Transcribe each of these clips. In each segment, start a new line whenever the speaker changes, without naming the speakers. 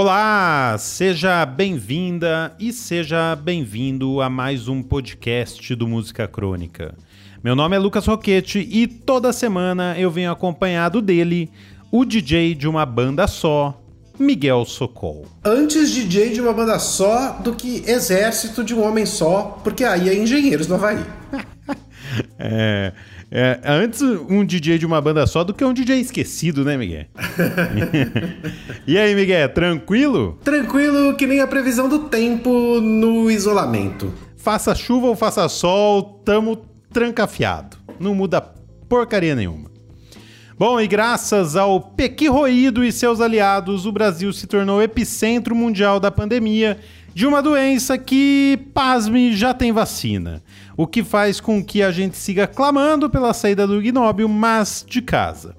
Olá, seja bem-vinda e seja bem-vindo a mais um podcast do Música Crônica. Meu nome é Lucas Roquete e toda semana eu venho acompanhado dele, o DJ de uma banda só, Miguel Socol.
Antes DJ de uma banda só do que exército de um homem só, porque aí é engenheiros do Havaí.
é, é, antes um DJ de uma banda só do que um DJ esquecido, né, Miguel? e aí, Miguel, tranquilo?
Tranquilo que nem a previsão do tempo no isolamento.
Faça chuva ou faça sol, tamo trancafiado. Não muda porcaria nenhuma. Bom, e graças ao Pequi Roído e seus aliados, o Brasil se tornou epicentro mundial da pandemia de uma doença que, pasme, já tem vacina. O que faz com que a gente siga clamando pela saída do ignóbil, mas de casa.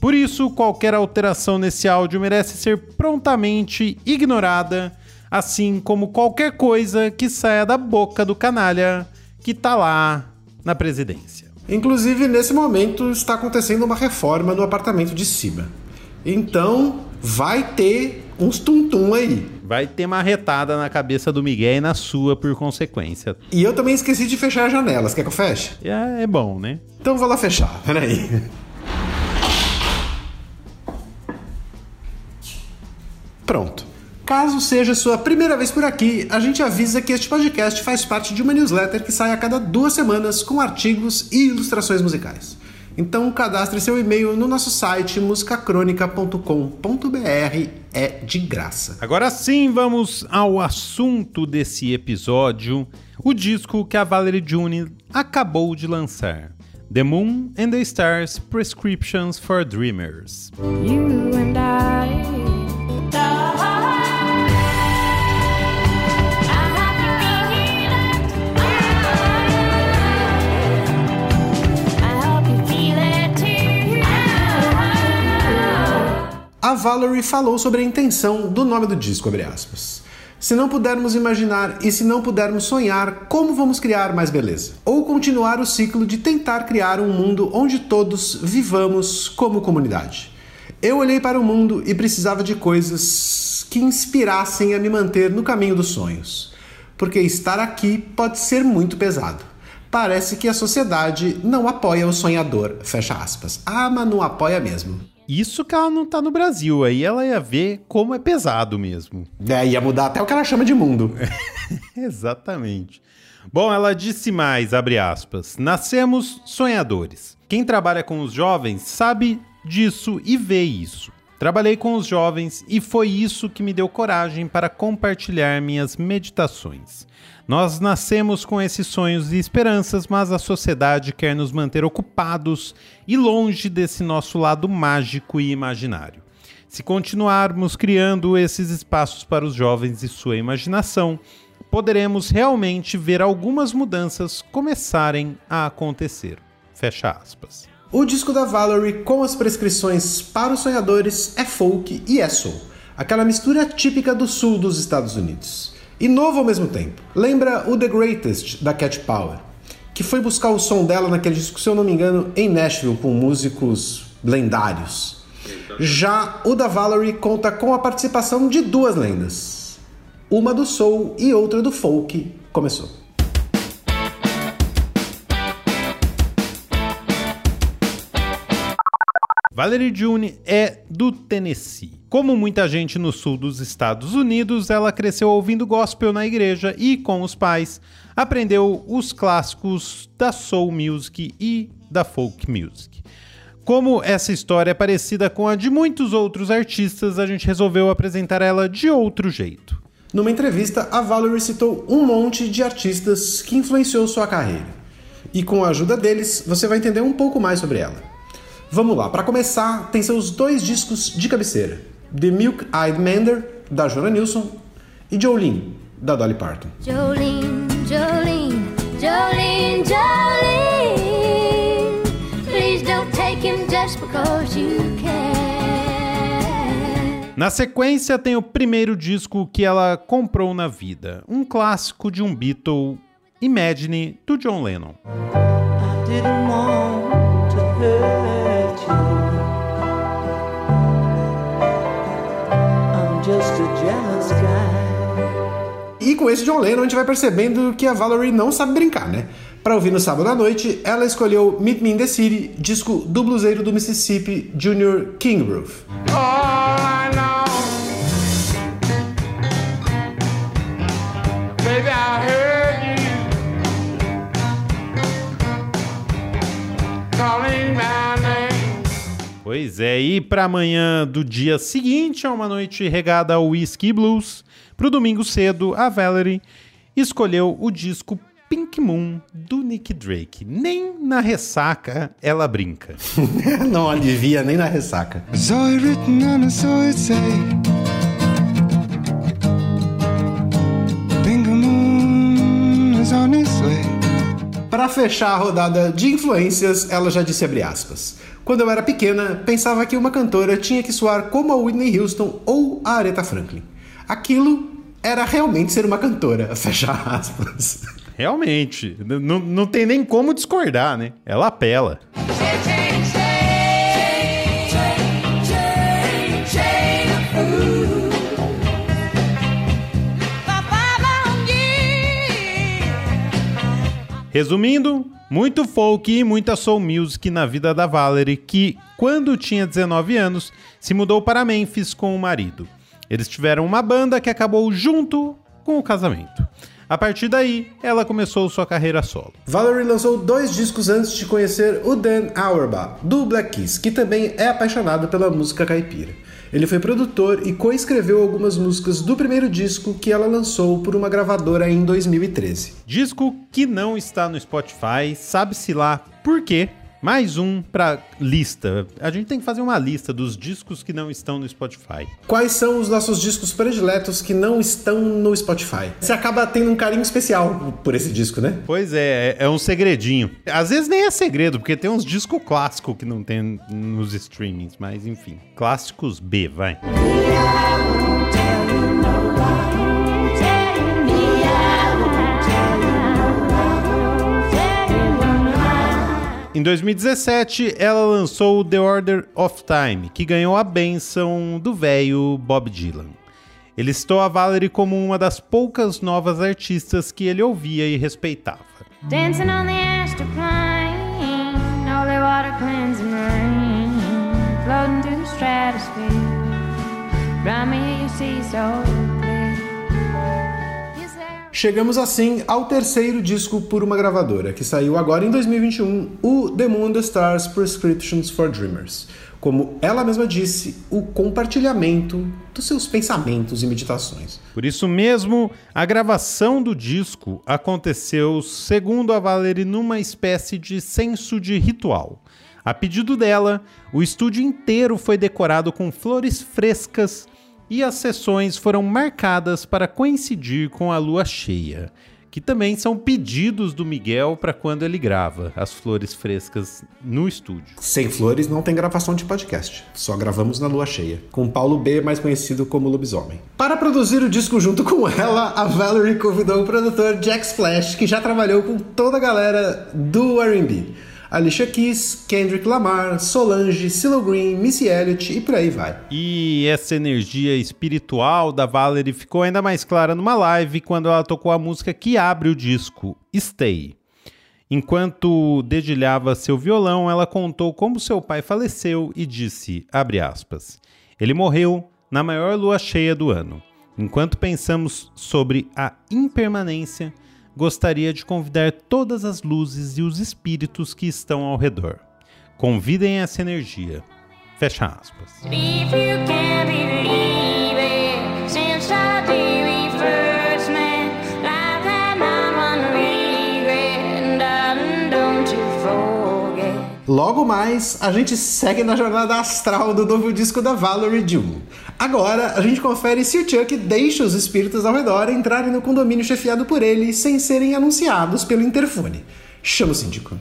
Por isso, qualquer alteração nesse áudio merece ser prontamente ignorada, assim como qualquer coisa que saia da boca do canalha que tá lá na presidência.
Inclusive, nesse momento está acontecendo uma reforma no apartamento de cima. Então, vai ter uns tum-tum aí.
Vai ter marretada na cabeça do Miguel e na sua por consequência.
E eu também esqueci de fechar as janelas. Quer que eu feche?
É, é bom, né?
Então vou lá fechar. Peraí. Pronto. Caso seja sua primeira vez por aqui, a gente avisa que este podcast faz parte de uma newsletter que sai a cada duas semanas com artigos e ilustrações musicais. Então cadastre seu e-mail no nosso site musicacronica.com.br, é de graça.
Agora sim, vamos ao assunto desse episódio, o disco que a Valerie June acabou de lançar. The Moon and the Stars Prescriptions for Dreamers. You and I
Valerie falou sobre a intenção do nome do disco, Se não pudermos imaginar e se não pudermos sonhar, como vamos criar mais beleza? Ou continuar o ciclo de tentar criar um mundo onde todos vivamos como comunidade. Eu olhei para o mundo e precisava de coisas que inspirassem a me manter no caminho dos sonhos. Porque estar aqui pode ser muito pesado. Parece que a sociedade não apoia o sonhador, fecha aspas. Ah, mas não apoia mesmo.
Isso que ela não tá no Brasil, aí ela ia ver como é pesado mesmo.
É, ia mudar até o que ela chama de mundo.
Exatamente. Bom, ela disse mais, abre aspas, nascemos sonhadores. Quem trabalha com os jovens sabe disso e vê isso. Trabalhei com os jovens e foi isso que me deu coragem para compartilhar minhas meditações. Nós nascemos com esses sonhos e esperanças, mas a sociedade quer nos manter ocupados e longe desse nosso lado mágico e imaginário. Se continuarmos criando esses espaços para os jovens e sua imaginação, poderemos realmente ver algumas mudanças começarem a acontecer. Fecha aspas.
O disco da Valerie, com as prescrições para os sonhadores, é folk e é soul, aquela mistura típica do sul dos Estados Unidos e novo ao mesmo tempo. Lembra o The Greatest da Cat Power, que foi buscar o som dela naquele disco, se eu não me engano, em Nashville com músicos lendários. Já o da Valerie conta com a participação de duas lendas, uma do soul e outra do folk. Começou.
Valerie June é do Tennessee. Como muita gente no sul dos Estados Unidos, ela cresceu ouvindo gospel na igreja e, com os pais, aprendeu os clássicos da soul music e da folk music. Como essa história é parecida com a de muitos outros artistas, a gente resolveu apresentar ela de outro jeito.
Numa entrevista, a Valerie citou um monte de artistas que influenciou sua carreira. E com a ajuda deles, você vai entender um pouco mais sobre ela. Vamos lá, para começar, tem seus dois discos de cabeceira: The Milk Eyed Mander, da Joana Nilsson, e Jolene, da Dolly Parton. Jolene, Jolene, Jolene, Jolene, please don't take him just because you can.
Na sequência tem o primeiro disco que ela comprou na vida, um clássico de um Beatle, Imagine, do John Lennon.
just a jealous E com esse John Lennon a gente vai percebendo que a Valerie não sabe brincar, né? Para ouvir no sábado à noite, ela escolheu Meet Me in the City, disco do bluseiro do Mississippi, Junior King
Pois é, e para amanhã do dia seguinte, é uma noite regada ao whisky blues. Pro domingo cedo, a Valerie escolheu o disco Pink Moon do Nick Drake. Nem na ressaca ela brinca.
Não alivia nem na ressaca. Para fechar a rodada de influências, ela já disse abre aspas. Quando eu era pequena, pensava que uma cantora tinha que soar como a Whitney Houston ou a Aretha Franklin. Aquilo era realmente ser uma cantora, fecha aspas.
Realmente, não, não tem nem como discordar, né? Ela apela. Resumindo, muito folk e muita soul music na vida da Valerie, que, quando tinha 19 anos, se mudou para Memphis com o marido. Eles tiveram uma banda que acabou junto com o casamento. A partir daí, ela começou sua carreira solo.
Valerie lançou dois discos antes de conhecer o Dan Auerbach, do Black Keys, que também é apaixonado pela música caipira. Ele foi produtor e coescreveu algumas músicas do primeiro disco que ela lançou por uma gravadora em 2013.
Disco que não está no Spotify, sabe-se lá por quê, mais um pra lista. A gente tem que fazer uma lista dos discos que não estão no Spotify.
Quais são os nossos discos prediletos que não estão no Spotify? Você acaba tendo um carinho especial por esse disco, né?
Pois é, é, é um segredinho. Às vezes nem é segredo, porque tem uns discos clássicos que não tem nos streamings, mas enfim. Clássicos B, vai. Em 2017, ela lançou The Order of Time, que ganhou a benção do velho Bob Dylan. Ele citou a Valerie como uma das poucas novas artistas que ele ouvia e respeitava. Dancing
Chegamos assim ao terceiro disco por uma gravadora, que saiu agora em 2021, o The Moon the Stars Prescriptions for Dreamers. Como ela mesma disse, o compartilhamento dos seus pensamentos e meditações.
Por isso mesmo, a gravação do disco aconteceu, segundo a Valerie, numa espécie de senso de ritual. A pedido dela, o estúdio inteiro foi decorado com flores frescas e as sessões foram marcadas para coincidir com a lua cheia, que também são pedidos do Miguel para quando ele grava as flores frescas no estúdio.
Sem flores não tem gravação de podcast, só gravamos na lua cheia, com Paulo B, mais conhecido como Lobisomem. Para produzir o disco junto com ela, a Valerie convidou o produtor Jack Splash, que já trabalhou com toda a galera do R&B. Alicia Keys, Kendrick Lamar, Solange, CeeLo Green, Missy Elliott e por aí vai.
E essa energia espiritual da Valerie ficou ainda mais clara numa live quando ela tocou a música que abre o disco, Stay. Enquanto dedilhava seu violão, ela contou como seu pai faleceu e disse, aspas, ele morreu na maior lua cheia do ano. Enquanto pensamos sobre a impermanência, gostaria de convidar todas as luzes e os espíritos que estão ao redor. Convidem essa energia. Fecha aspas.
Logo mais, a gente segue na jornada astral do novo disco da Valerie June. Agora, a gente confere se o Chuck deixa os espíritos ao redor entrarem no condomínio chefiado por ele sem serem anunciados pelo interfone. Chama o síndico.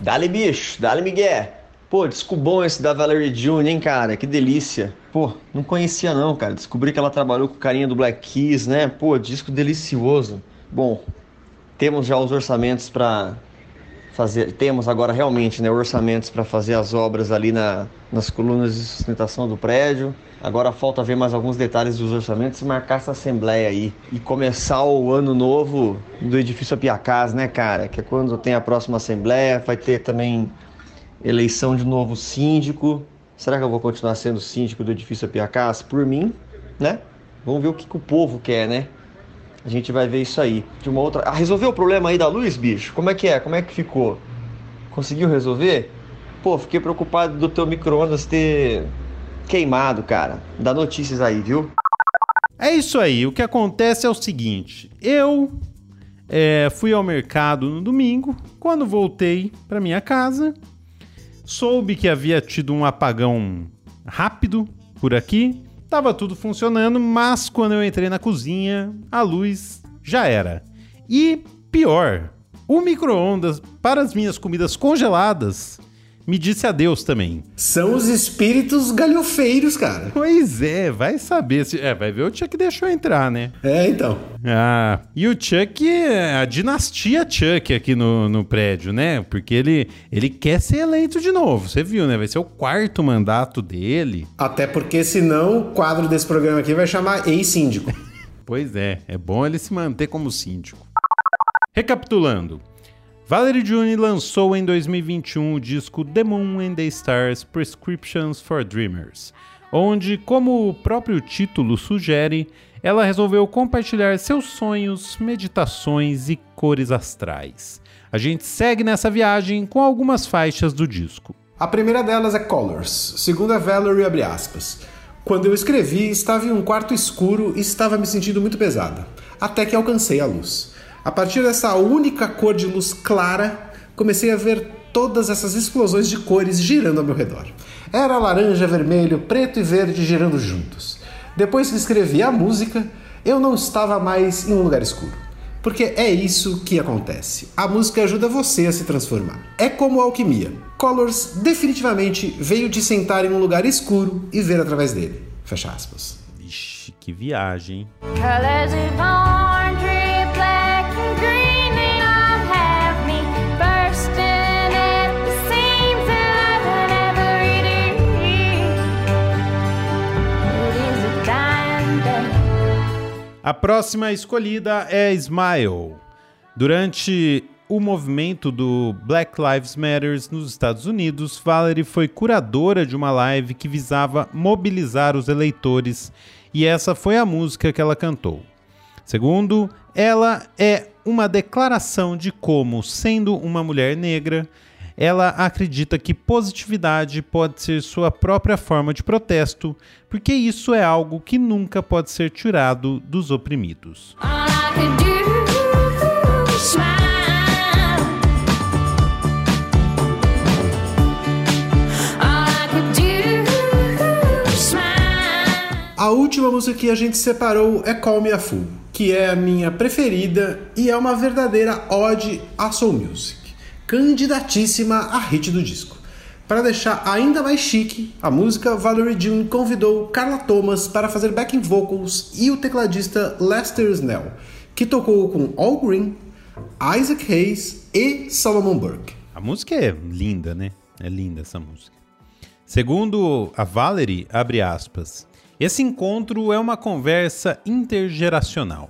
Dale, bicho, dale, Miguel. Pô, disco bom esse da Valerie June, hein, cara? Que delícia. Pô, não conhecia não, cara. Descobri que ela trabalhou com o carinha do Black Keys, né? Pô, disco delicioso. Bom, temos já os orçamentos para fazer, temos agora realmente né, orçamentos para fazer as obras ali na, nas colunas de sustentação do prédio. Agora falta ver mais alguns detalhes dos orçamentos e marcar essa assembleia aí. E começar o ano novo do edifício Apiacás, né, cara? Que é quando tem a próxima assembleia, vai ter também eleição de novo síndico. Será que eu vou continuar sendo síndico do edifício Apiacás? Por mim, né? Vamos ver o que, que o povo quer, né? A gente vai ver isso aí. De uma outra. Ah, resolveu o problema aí da luz, bicho? Como é que é? Como é que ficou? Conseguiu resolver? Pô, fiquei preocupado do teu micro-ondas ter queimado, cara. Dá notícias aí, viu?
É isso aí. O que acontece é o seguinte: eu é, fui ao mercado no domingo. Quando voltei para minha casa, soube que havia tido um apagão rápido por aqui. Tava tudo funcionando, mas quando eu entrei na cozinha, a luz já era. E pior, o micro-ondas para as minhas comidas congeladas me disse adeus também.
São os espíritos galhofeiros, cara.
Pois é, vai saber. Se, é, vai ver o Chuck deixou entrar, né?
É, então.
Ah, e o Chuck, a dinastia Chuck aqui no, no prédio, né? Porque ele, ele quer ser eleito de novo. Você viu, né? Vai ser o quarto mandato dele.
Até porque senão o quadro desse programa aqui vai chamar ex-síndico.
pois é, é bom ele se manter como síndico. Recapitulando, Valerie June lançou em 2021 o disco The Moon and the Stars Prescriptions for Dreamers, onde, como o próprio título sugere, ela resolveu compartilhar seus sonhos, meditações e cores astrais. A gente segue nessa viagem com algumas faixas do disco.
A primeira delas é Colors, segundo a Valerie abre aspas. Quando eu escrevi, estava em um quarto escuro e estava me sentindo muito pesada, até que alcancei a luz. A partir dessa única cor de luz clara, comecei a ver todas essas explosões de cores girando ao meu redor. Era laranja, vermelho, preto e verde girando juntos. Depois que escrevi a música, eu não estava mais em um lugar escuro. Porque é isso que acontece. A música ajuda você a se transformar. É como a alquimia. Colors definitivamente veio de sentar em um lugar escuro e ver através dele. Fecha aspas.
Ixi, que viagem. A próxima escolhida é Smile. Durante o movimento do Black Lives Matter nos Estados Unidos, Valerie foi curadora de uma live que visava mobilizar os eleitores e essa foi a música que ela cantou. Segundo, ela é uma declaração de como, sendo uma mulher negra, ela acredita que positividade pode ser sua própria forma de protesto, porque isso é algo que nunca pode ser tirado dos oprimidos.
A última música que a gente separou é Call Me a Fool, que é a minha preferida e é uma verdadeira ode à soul music candidatíssima a hit do disco. Para deixar ainda mais chique, a música Valerie June convidou Carla Thomas para fazer backing vocals e o tecladista Lester Snell, que tocou com All Green, Isaac Hayes e Solomon Burke.
A música é linda, né? É linda essa música. Segundo a Valerie, abre aspas, esse encontro é uma conversa intergeracional.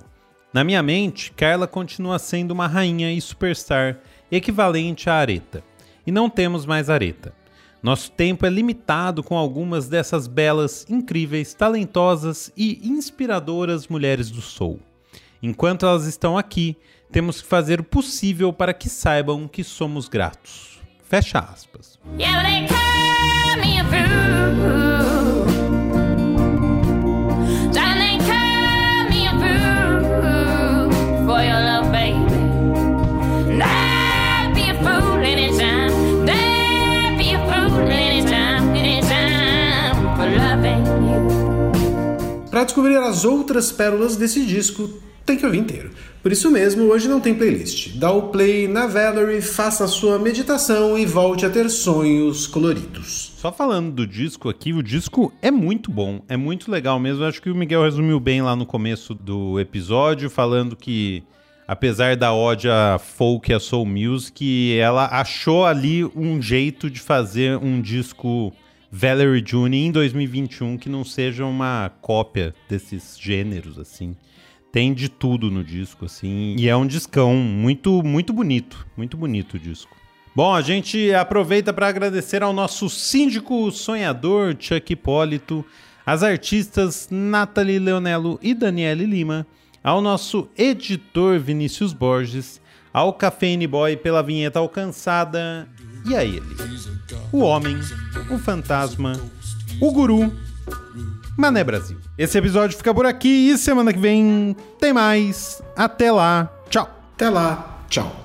Na minha mente, Carla continua sendo uma rainha e superstar equivalente à areta. E não temos mais areta. Nosso tempo é limitado com algumas dessas belas, incríveis, talentosas e inspiradoras mulheres do soul. Enquanto elas estão aqui, temos que fazer o possível para que saibam que somos gratos. Fecha aspas. Yeah,
descobrir as outras pérolas desse disco, tem que ouvir inteiro. Por isso mesmo, hoje não tem playlist. Dá o play na Valerie, faça a sua meditação e volte a ter sonhos coloridos.
Só falando do disco aqui, o disco é muito bom, é muito legal mesmo. Acho que o Miguel resumiu bem lá no começo do episódio, falando que apesar da ode a folk e a soul music, ela achou ali um jeito de fazer um disco Valerie June em 2021 que não seja uma cópia desses gêneros, assim. Tem de tudo no disco, assim, e é um discão muito, muito bonito, muito bonito o disco. Bom, a gente aproveita para agradecer ao nosso síndico sonhador Chuck Hipólito, às artistas Nathalie Leonello e Daniele Lima, ao nosso editor Vinícius Borges, ao Cafeine Boy pela vinheta alcançada e a ele, o homem, o fantasma, o guru, Mané Brasil. Esse episódio fica por aqui e semana que vem tem mais. Até lá, tchau.
Até lá, tchau.